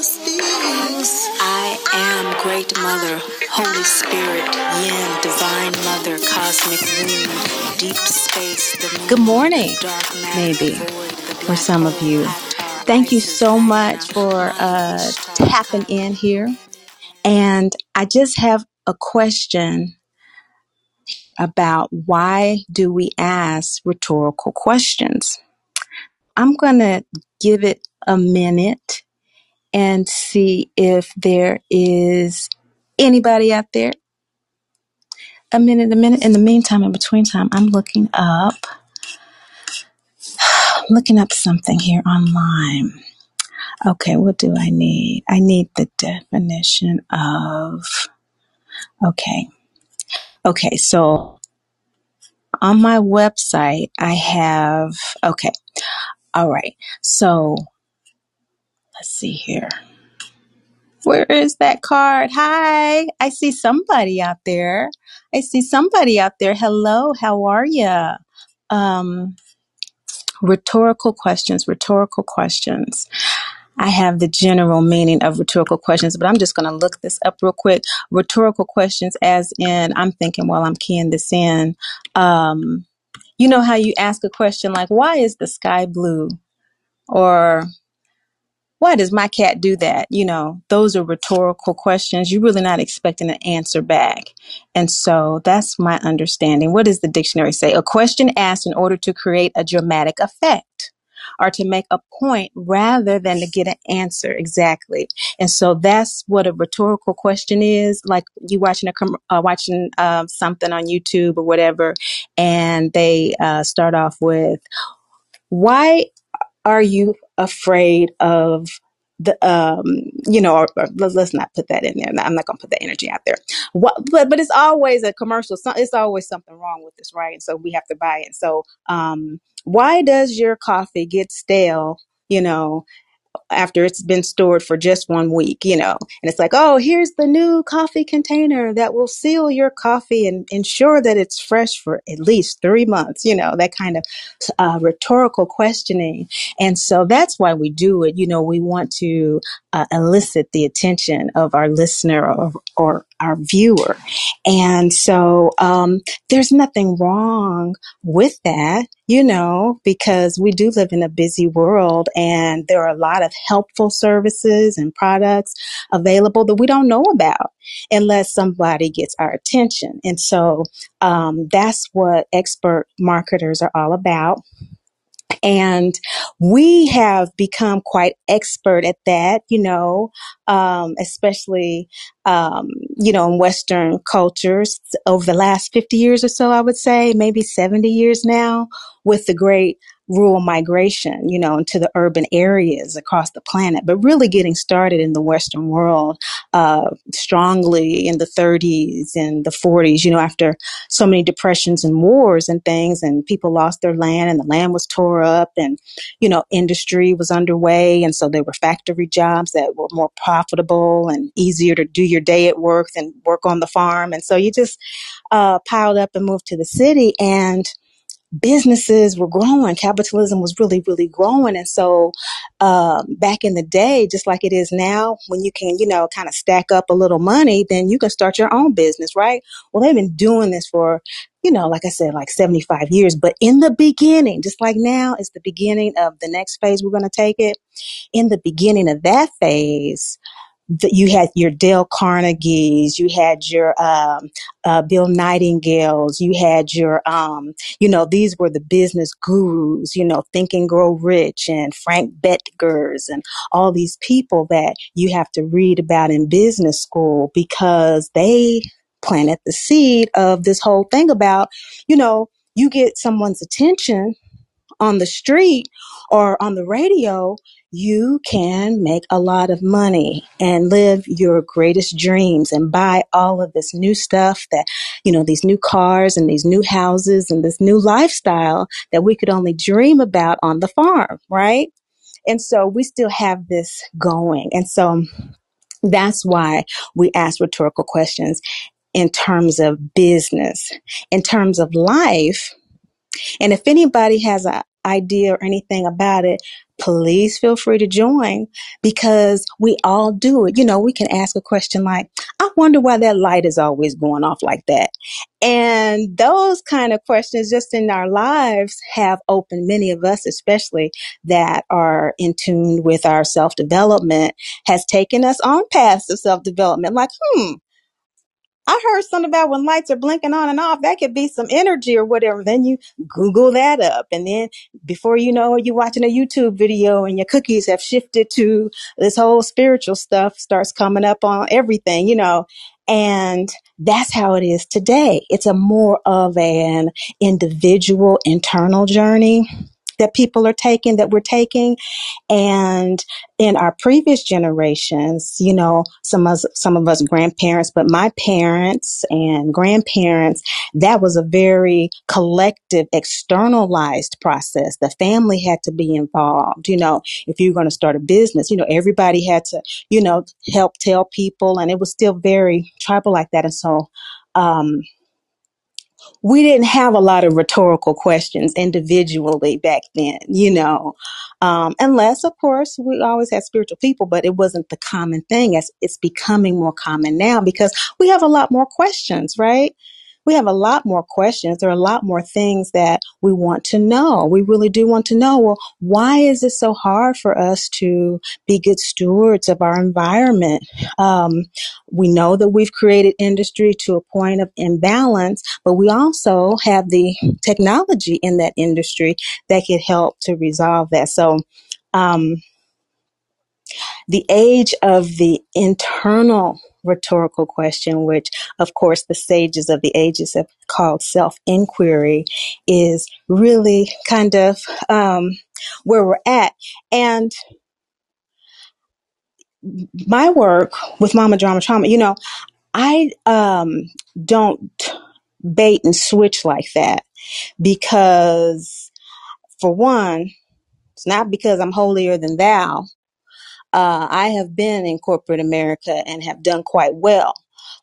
I am Great Mother, Holy Spirit, Yin, Divine Mother, Cosmic Womb, Deep Space. Good morning, maybe, for some of you. Thank you so much for uh, tapping in here. And I just have a question about why do we ask rhetorical questions? I'm going to give it a minute and see if there is anybody out there. A minute, a minute. In the meantime, in between time, I'm looking up, I'm looking up something here online. Okay, what do I need? I need the definition of, okay. Okay, so on my website, I have, okay, all right. So let's see here. Where is that card? Hi, I see somebody out there. I see somebody out there. Hello, how are you? Um, rhetorical questions, rhetorical questions. I have the general meaning of rhetorical questions, but I'm just going to look this up real quick. Rhetorical questions, as in, I'm thinking while I'm keying this in. Um, you know how you ask a question like, why is the sky blue? Or why does my cat do that? You know, those are rhetorical questions. You're really not expecting an answer back. And so that's my understanding. What does the dictionary say? A question asked in order to create a dramatic effect or to make a point rather than to get an answer exactly. And so that's what a rhetorical question is. Like you watching a com- uh, watching uh, something on YouTube or whatever, and they uh, start off with, "Why are you afraid of the um you know or, or let's, let's not put that in there. I'm not gonna put that energy out there. What but but it's always a commercial so, it's always something wrong with this right? And so we have to buy it. So um why does your coffee get stale you know after it's been stored for just one week, you know. And it's like, oh, here's the new coffee container that will seal your coffee and ensure that it's fresh for at least three months, you know, that kind of uh, rhetorical questioning. And so that's why we do it. You know, we want to uh, elicit the attention of our listener or, or our viewer. And so um, there's nothing wrong with that, you know, because we do live in a busy world and there are a lot of helpful services and products available that we don't know about unless somebody gets our attention. And so um, that's what expert marketers are all about. And we have become quite expert at that, you know, um, especially, um, you know, in Western cultures. Over the last 50 years or so, I would say, maybe 70 years now, with the great rural migration, you know, into the urban areas across the planet, but really getting started in the Western world uh, strongly in the 30s and the 40s, you know, after so many depressions and wars and things, and people lost their land and the land was tore up, and, you know, industry was underway. And so there were factory jobs that were more profitable and easier to do your day at work than work on the farm. And so you just uh, piled up and moved to the city. And businesses were growing. Capitalism was really, really growing. And so, um, back in the day, just like it is now, when you can, you know, kind of stack up a little money, then you can start your own business, right? Well, they've been doing this for, you know, like I said, like 75 years. But in the beginning, just like now is the beginning of the next phase we're going to take it. In the beginning of that phase, the, you had your Dale Carnegie's, you had your um, uh, Bill Nightingales, you had your, um, you know, these were the business gurus, you know, Think and Grow Rich and Frank Bettgers and all these people that you have to read about in business school because they planted the seed of this whole thing about, you know, you get someone's attention on the street or on the radio, you can make a lot of money and live your greatest dreams and buy all of this new stuff that, you know, these new cars and these new houses and this new lifestyle that we could only dream about on the farm, right? And so we still have this going. And so that's why we ask rhetorical questions in terms of business, in terms of life. And if anybody has an idea or anything about it, please feel free to join because we all do it. You know, we can ask a question like, I wonder why that light is always going off like that. And those kind of questions just in our lives have opened many of us, especially that are in tune with our self development, has taken us on paths of self development. Like, hmm, I heard something about when lights are blinking on and off, that could be some energy or whatever. Then you Google that up. And then before you know it, you're watching a YouTube video and your cookies have shifted to this whole spiritual stuff starts coming up on everything, you know. And that's how it is today. It's a more of an individual internal journey that people are taking, that we're taking. And in our previous generations, you know, some of us, some of us grandparents, but my parents and grandparents, that was a very collective, externalized process. The family had to be involved. You know, if you were going to start a business, you know, everybody had to, you know, help tell people, and it was still very tribal like that. And so, um, we didn't have a lot of rhetorical questions individually back then, you know, um, unless, of course, we always had spiritual people, but it wasn't the common thing as it's becoming more common now because we have a lot more questions, right? We have a lot more questions. There are a lot more things that we want to know. We really do want to know. Well, why is it so hard for us to be good stewards of our environment? Um, we know that we've created industry to a point of imbalance, but we also have the technology in that industry that could help to resolve that. So, um, the age of the internal rhetorical question, which of course the sages of the ages have called self inquiry, is really kind of um, where we're at. And my work with Mama Drama Trauma, you know, I um, don't bait and switch like that because, for one, it's not because I'm holier than thou. Uh, I have been in corporate America and have done quite well,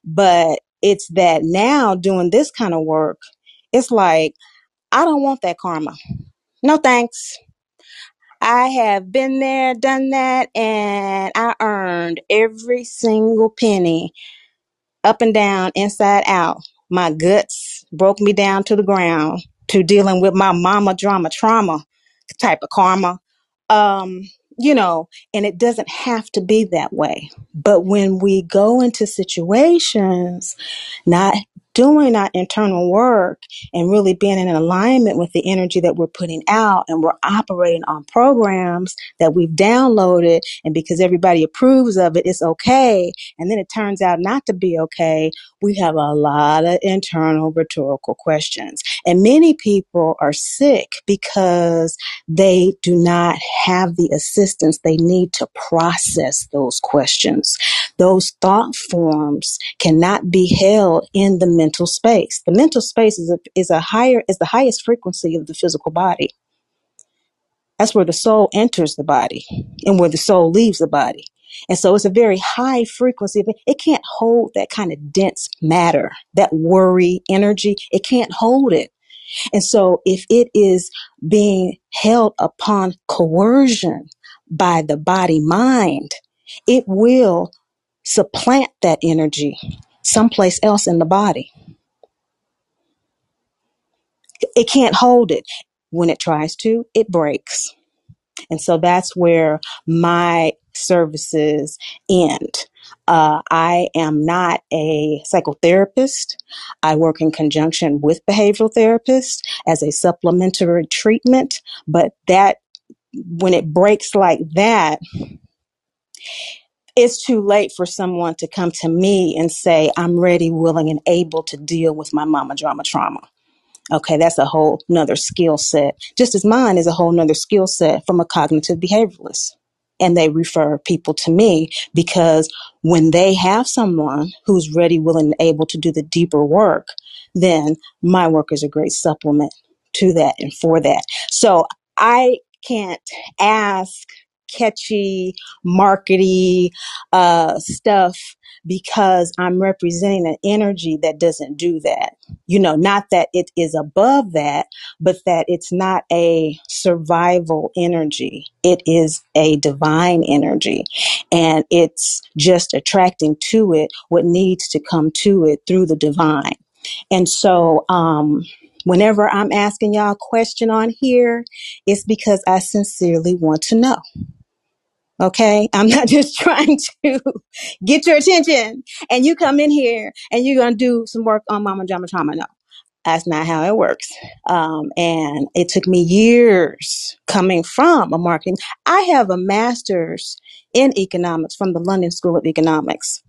but it's that now doing this kind of work, it's like, I don't want that karma. No thanks. I have been there, done that, and I earned every single penny up and down, inside out. My guts broke me down to the ground to dealing with my mama drama trauma type of karma. Um, you know, and it doesn't have to be that way. But when we go into situations not doing our internal work and really being in alignment with the energy that we're putting out and we're operating on programs that we've downloaded and because everybody approves of it it's okay and then it turns out not to be okay we have a lot of internal rhetorical questions and many people are sick because they do not have the assistance they need to process those questions those thought forms cannot be held in the mental space. The mental space is a, is a higher is the highest frequency of the physical body. That's where the soul enters the body and where the soul leaves the body. And so it's a very high frequency. It can't hold that kind of dense matter, that worry energy. It can't hold it. And so if it is being held upon coercion by the body mind, it will supplant that energy someplace else in the body. It can't hold it. When it tries to, it breaks. And so that's where my services end. Uh, I am not a psychotherapist. I work in conjunction with behavioral therapists as a supplementary treatment, but that when it breaks like that, it's too late for someone to come to me and say, I'm ready, willing, and able to deal with my mama drama trauma. Okay, that's a whole nother skill set. Just as mine is a whole nother skill set from a cognitive behavioralist. And they refer people to me because when they have someone who's ready, willing, and able to do the deeper work, then my work is a great supplement to that and for that. So I can't ask catchy, markety uh, stuff because I'm representing an energy that doesn't do that. You know, not that it is above that, but that it's not a survival energy. It is a divine energy. And it's just attracting to it what needs to come to it through the divine. And so, um, whenever I'm asking y'all a question on here, it's because I sincerely want to know. Okay. I'm not just trying to get your attention and you come in here and you're going to do some work on mama drama trauma. No, that's not how it works. Um, and it took me years coming from a marketing. I have a master's in economics from the London School of Economics,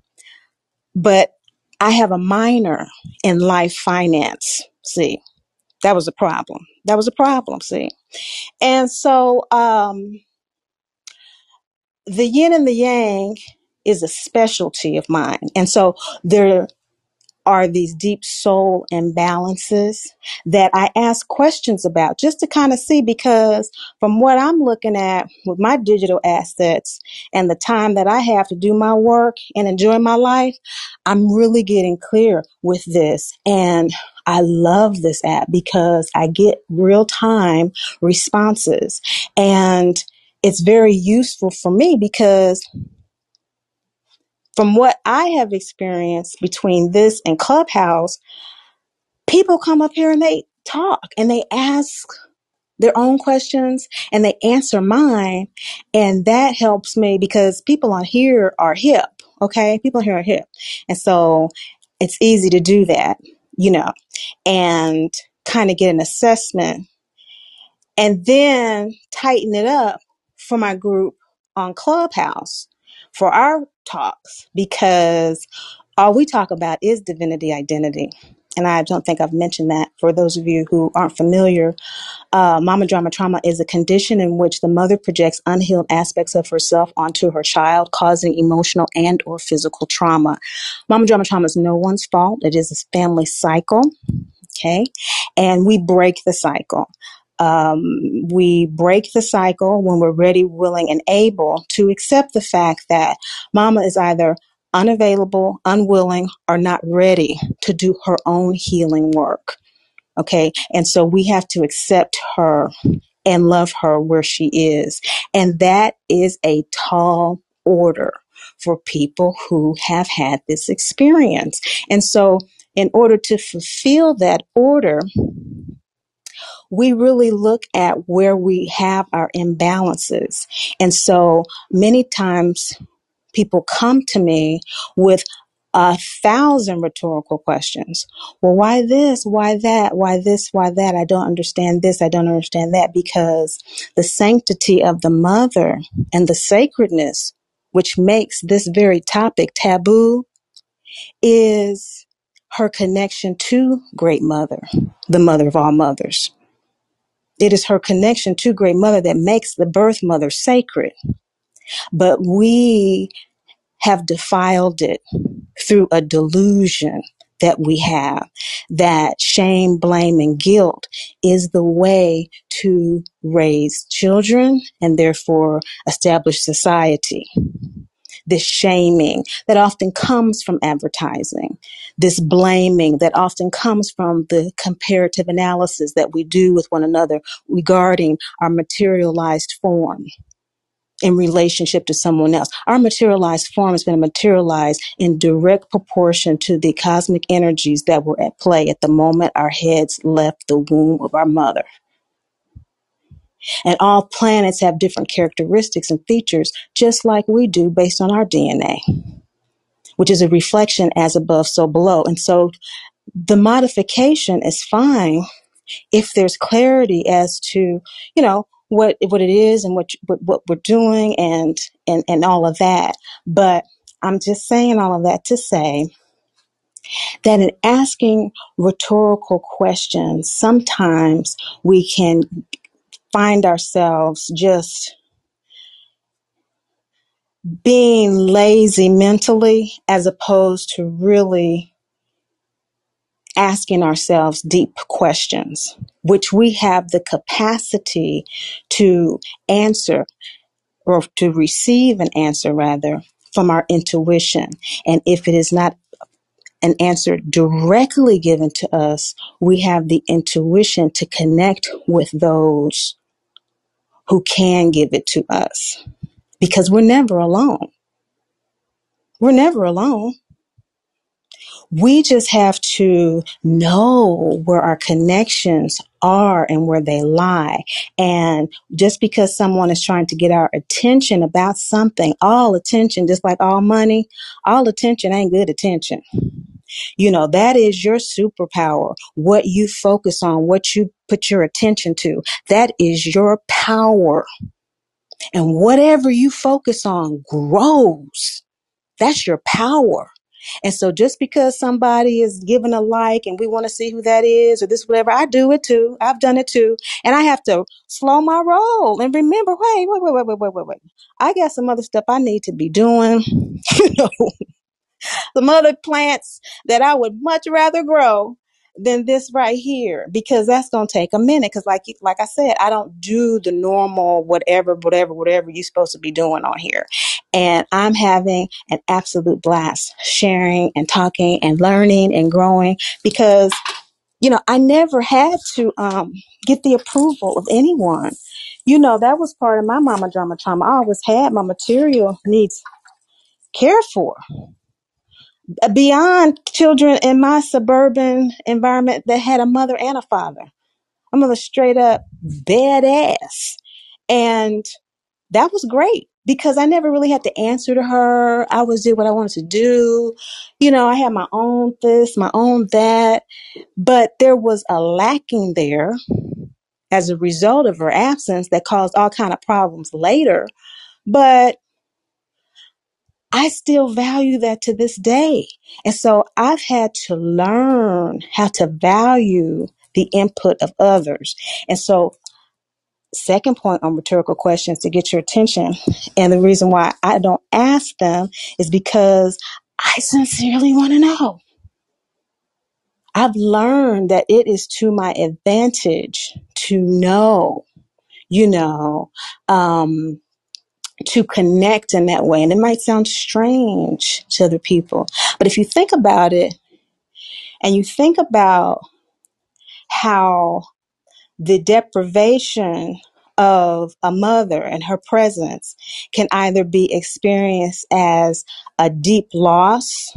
but I have a minor in life finance. See, that was a problem. That was a problem. See, and so, um, the yin and the yang is a specialty of mine. And so there are these deep soul imbalances that I ask questions about just to kind of see because from what I'm looking at with my digital assets and the time that I have to do my work and enjoy my life, I'm really getting clear with this. And I love this app because I get real time responses and it's very useful for me because from what I have experienced between this and Clubhouse, people come up here and they talk and they ask their own questions and they answer mine. And that helps me because people on here are hip. Okay. People here are hip. And so it's easy to do that, you know, and kind of get an assessment and then tighten it up for my group on Clubhouse for our talks because all we talk about is divinity identity. And I don't think I've mentioned that for those of you who aren't familiar. Uh, mama drama trauma is a condition in which the mother projects unhealed aspects of herself onto her child, causing emotional and or physical trauma. Mama drama trauma is no one's fault. It is a family cycle. Okay. And we break the cycle. Um, we break the cycle when we're ready, willing, and able to accept the fact that mama is either unavailable, unwilling, or not ready to do her own healing work. Okay. And so we have to accept her and love her where she is. And that is a tall order for people who have had this experience. And so in order to fulfill that order, we really look at where we have our imbalances. And so many times people come to me with a thousand rhetorical questions. Well, why this? Why that? Why this? Why that? I don't understand this. I don't understand that because the sanctity of the mother and the sacredness, which makes this very topic taboo, is her connection to Great Mother, the mother of all mothers. It is her connection to Great Mother that makes the birth mother sacred. But we have defiled it through a delusion that we have that shame, blame, and guilt is the way to raise children and therefore establish society this shaming that often comes from advertising, this blaming that often comes from the comparative analysis that we do with one another regarding our materialized form in relationship to someone else. Our materialized form has been materialized in direct proportion to the cosmic energies that were at play at the moment our heads left the womb of our mother. And all planets have different characteristics and features, just like we do based on our DNA, which is a reflection as above, so below. And so the modification is fine if there's clarity as to, you know, what what it is and what what, what we're doing and and and all of that. But I'm just saying all of that to say that in asking rhetorical questions, sometimes we can find ourselves just being lazy mentally as opposed to really asking ourselves deep questions, which we have the capacity to answer or to receive an answer rather from our intuition. And if it is not an answer directly given to us, we have the intuition to connect with those who can give it to us because we're never alone. We're never alone. We just have to know where our connections are and where they lie. And just because someone is trying to get our attention about something, all attention, just like all money, all attention ain't good attention. You know, that is your superpower. What you focus on, what you put your attention to, that is your power. And whatever you focus on grows. That's your power. And so just because somebody is giving a like and we want to see who that is or this, whatever, I do it too. I've done it too. And I have to slow my roll and remember, wait, wait, wait, wait, wait, wait, wait, wait. I got some other stuff I need to be doing. you know, some other plants that I would much rather grow than this right here because that's going to take a minute because like like I said I don't do the normal whatever whatever whatever you're supposed to be doing on here. And I'm having an absolute blast sharing and talking and learning and growing because you know I never had to um, get the approval of anyone. You know that was part of my mama drama trauma. I always had my material needs cared for beyond children in my suburban environment that had a mother and a father. I'm a straight up badass. And that was great because I never really had to answer to her. I was did what I wanted to do. You know, I had my own this, my own that, but there was a lacking there as a result of her absence that caused all kind of problems later. But I still value that to this day. And so I've had to learn how to value the input of others. And so, second point on rhetorical questions to get your attention. And the reason why I don't ask them is because I sincerely want to know. I've learned that it is to my advantage to know, you know, um, to connect in that way. And it might sound strange to other people, but if you think about it and you think about how the deprivation of a mother and her presence can either be experienced as a deep loss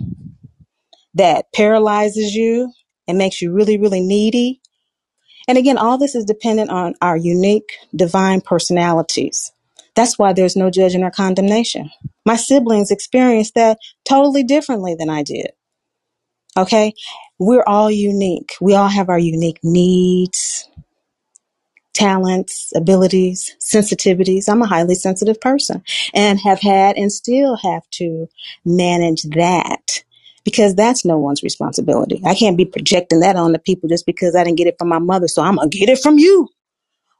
that paralyzes you and makes you really, really needy, And again, all this is dependent on our unique divine personalities. That's why there's no judging or condemnation. My siblings experienced that totally differently than I did. Okay? We're all unique. We all have our unique needs, talents, abilities, sensitivities. I'm a highly sensitive person and have had and still have to manage that because that's no one's responsibility. I can't be projecting that on the people just because I didn't get it from my mother. So I'm going to get it from you.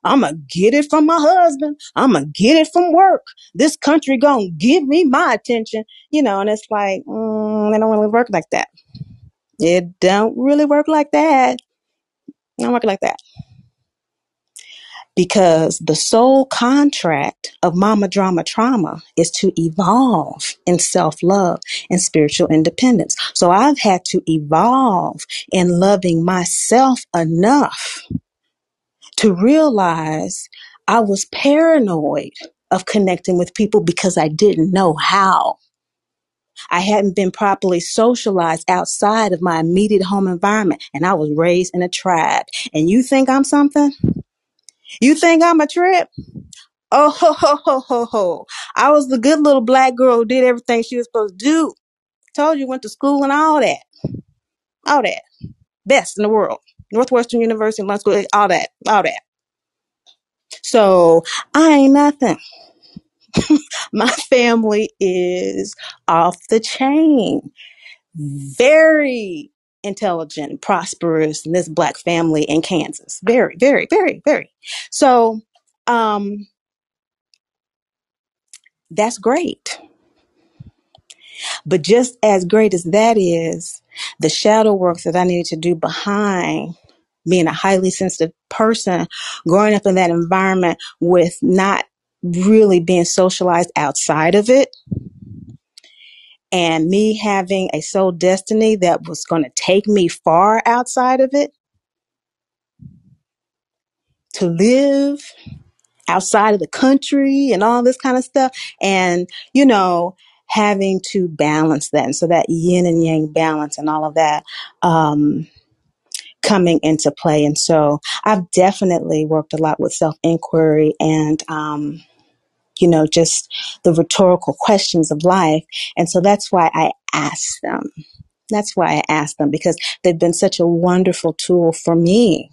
I'm going to get it from my husband. I'm going to get it from work. This country going to give me my attention, you know, and it's like, mm, it don't really work like that. It don't really work like that. It don't work like that because the sole contract of Mama Drama Trauma is to evolve in self love and spiritual independence. So I've had to evolve in loving myself enough to realize I was paranoid of connecting with people because I didn't know how. I hadn't been properly socialized outside of my immediate home environment, and I was raised in a tribe. And you think I'm something? You think I'm a trip? Oh ho ho ho ho ho. I was the good little black girl who did everything she was supposed to do. Told you went to school and all that. All that. Best in the world. Northwestern University, London School, all that. All that. So I ain't nothing. My family is off the chain. Very intelligent, prosperous, this black family in Kansas. Very, very, very, very. So um that's great But just as great as that is, the shadow work that I needed to do behind being a highly sensitive person, growing up in that environment with not really being socialized outside of it and me having a soul destiny that was going to take me far outside of it to live outside of the country and all this kind of stuff. And, you know, having to balance that. And so that yin and yang balance and all of that, um, coming into play. And so I've definitely worked a lot with self inquiry and, um, you know, just the rhetorical questions of life. And so that's why I ask them. That's why I ask them because they've been such a wonderful tool for me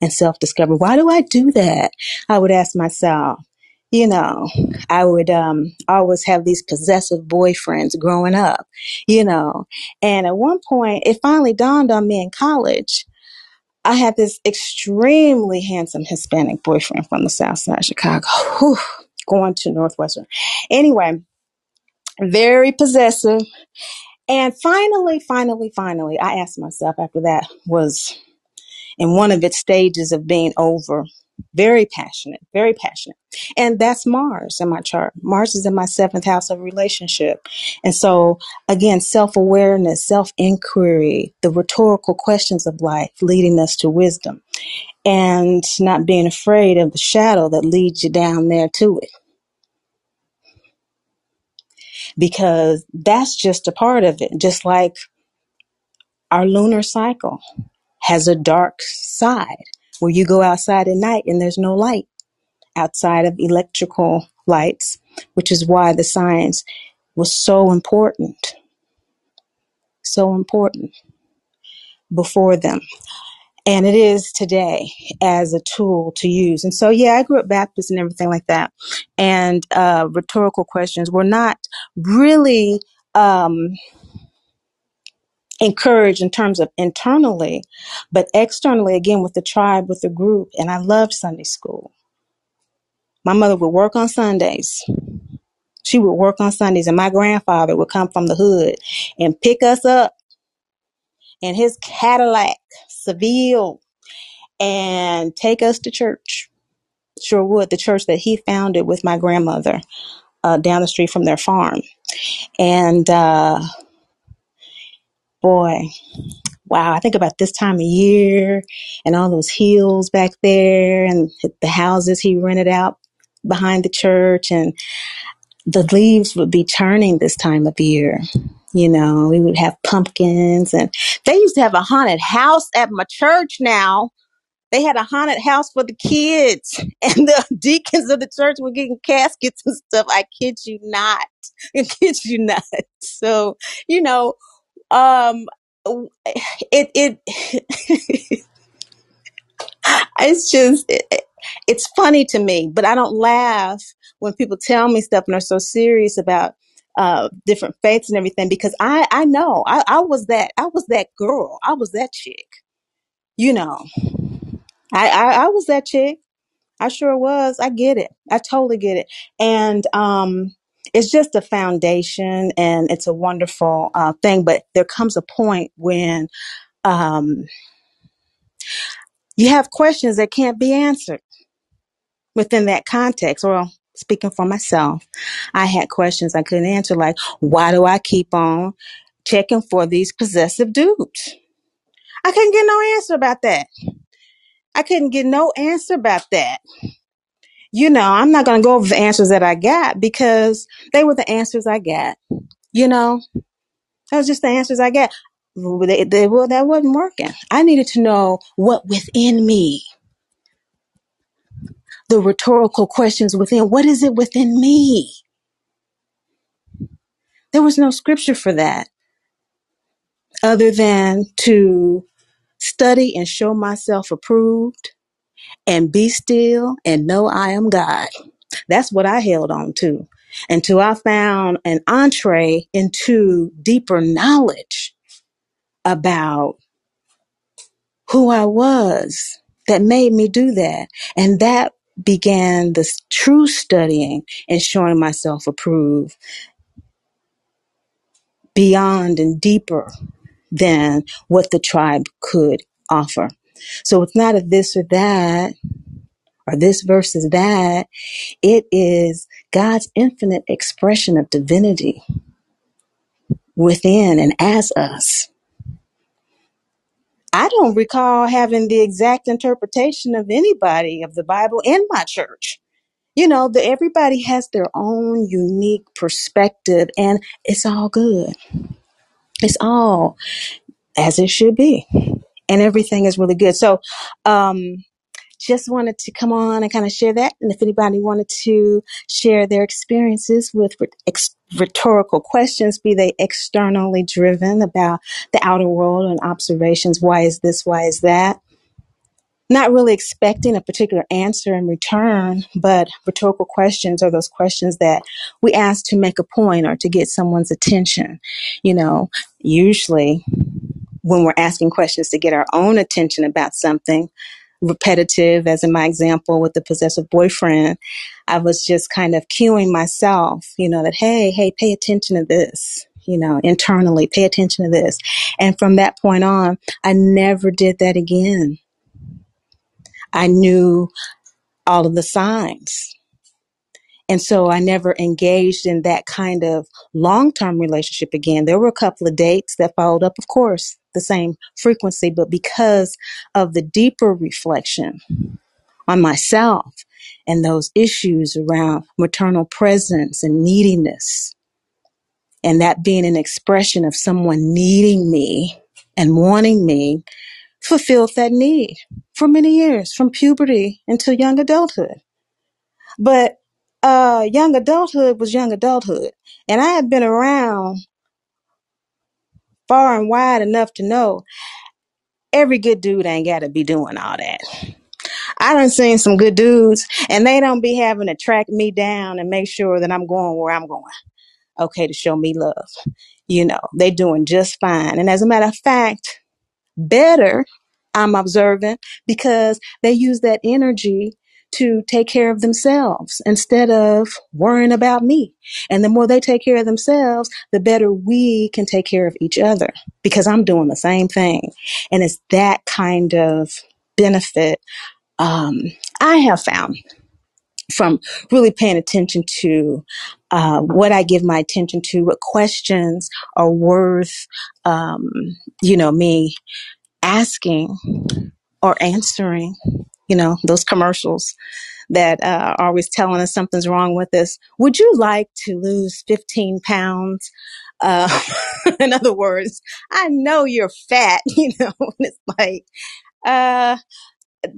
and self discovery. Why do I do that? I would ask myself. You know, I would um, always have these possessive boyfriends growing up, you know. And at one point, it finally dawned on me in college. I had this extremely handsome Hispanic boyfriend from the South Side of Chicago, whew, going to Northwestern. Anyway, very possessive. And finally, finally, finally, I asked myself after that was in one of its stages of being over. Very passionate, very passionate. And that's Mars in my chart. Mars is in my seventh house of relationship. And so, again, self awareness, self inquiry, the rhetorical questions of life leading us to wisdom, and not being afraid of the shadow that leads you down there to it. Because that's just a part of it, just like our lunar cycle has a dark side where you go outside at night and there's no light outside of electrical lights, which is why the science was so important, so important before them. And it is today as a tool to use. And so, yeah, I grew up Baptist and everything like that. And uh, rhetorical questions were not really um, encouraged in terms of internally, but externally, again, with the tribe, with the group. And I loved Sunday school. My mother would work on Sundays. She would work on Sundays, and my grandfather would come from the hood and pick us up in his Cadillac Seville and take us to church. Sure would, the church that he founded with my grandmother uh, down the street from their farm. And uh, boy, wow, I think about this time of year and all those hills back there and the houses he rented out behind the church and the leaves would be turning this time of year. You know, we would have pumpkins and they used to have a haunted house at my church now. They had a haunted house for the kids and the deacons of the church were getting caskets and stuff. I kid you not. I kid you not. So, you know, um, it, it, it's just it, it's funny to me but i don't laugh when people tell me stuff and are so serious about uh, different faiths and everything because i i know I, I was that i was that girl i was that chick you know. I, I i was that chick. I sure was. I get it. I totally get it. And um it's just a foundation and it's a wonderful uh, thing but there comes a point when um you have questions that can't be answered within that context. Or speaking for myself, I had questions I couldn't answer, like, why do I keep on checking for these possessive dudes? I couldn't get no answer about that. I couldn't get no answer about that. You know, I'm not going to go over the answers that I got because they were the answers I got. You know, that was just the answers I got. They, they, well, that wasn't working. I needed to know what within me the rhetorical questions within. What is it within me? There was no scripture for that other than to study and show myself approved and be still and know I am God. That's what I held on to until I found an entree into deeper knowledge about who I was that made me do that. And that began the true studying and showing myself approved beyond and deeper than what the tribe could offer. So it's not a this or that or this versus that. It is God's infinite expression of divinity within and as us. I don't recall having the exact interpretation of anybody of the Bible in my church. You know, the, everybody has their own unique perspective, and it's all good. It's all as it should be, and everything is really good. So, um, just wanted to come on and kind of share that. And if anybody wanted to share their experiences with ex- rhetorical questions, be they externally driven about the outer world and observations, why is this, why is that? Not really expecting a particular answer in return, but rhetorical questions are those questions that we ask to make a point or to get someone's attention. You know, usually when we're asking questions to get our own attention about something, repetitive, as in my example with the possessive boyfriend, I was just kind of cueing myself, you know, that, hey, hey, pay attention to this, you know, internally, pay attention to this. And from that point on, I never did that again. I knew all of the signs. And so I never engaged in that kind of long term relationship again. There were a couple of dates that followed up, of course, the same frequency, but because of the deeper reflection on myself and those issues around maternal presence and neediness, and that being an expression of someone needing me and wanting me, fulfilled that need for many years, from puberty until young adulthood. But uh, young adulthood was young adulthood. And I had been around far and wide enough to know every good dude ain't got to be doing all that. I done seen some good dudes and they don't be having to track me down and make sure that I'm going where I'm going. Okay, to show me love. You know, they doing just fine. And as a matter of fact, better, I'm observing, because they use that energy to take care of themselves instead of worrying about me. And the more they take care of themselves, the better we can take care of each other because I'm doing the same thing. And it's that kind of benefit um, I have found from really paying attention to uh, what I give my attention to, what questions are worth, um, you know, me asking or answering, you know, those commercials that uh, are always telling us something's wrong with us. Would you like to lose 15 pounds? Uh, in other words, I know you're fat, you know, it's like, uh,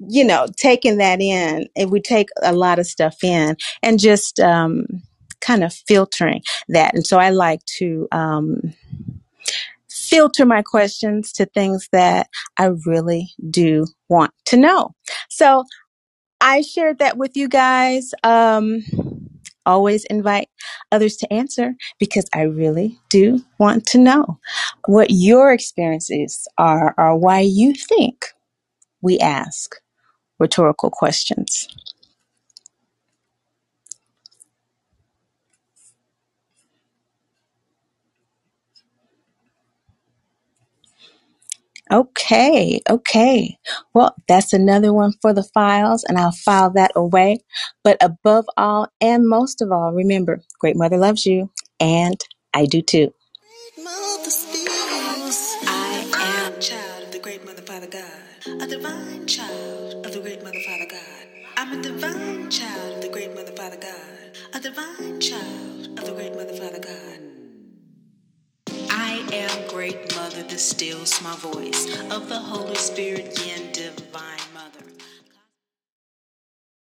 you know, taking that in, and we take a lot of stuff in and just um, kind of filtering that. And so I like to um, filter my questions to things that I really do want to know. So I shared that with you guys. Um, always invite others to answer because I really do want to know what your experiences are or why you think we ask rhetorical questions. Okay, okay. Well, that's another one for the files, and I'll file that away. But above all and most of all, remember Great Mother loves you, and I do too. I am child of the Great Mother Father God, a divine child of the Great Mother Father God. I'm a divine child of the Great Mother Father God, a divine child am Great Mother that stills my voice of the Holy Spirit yin divine.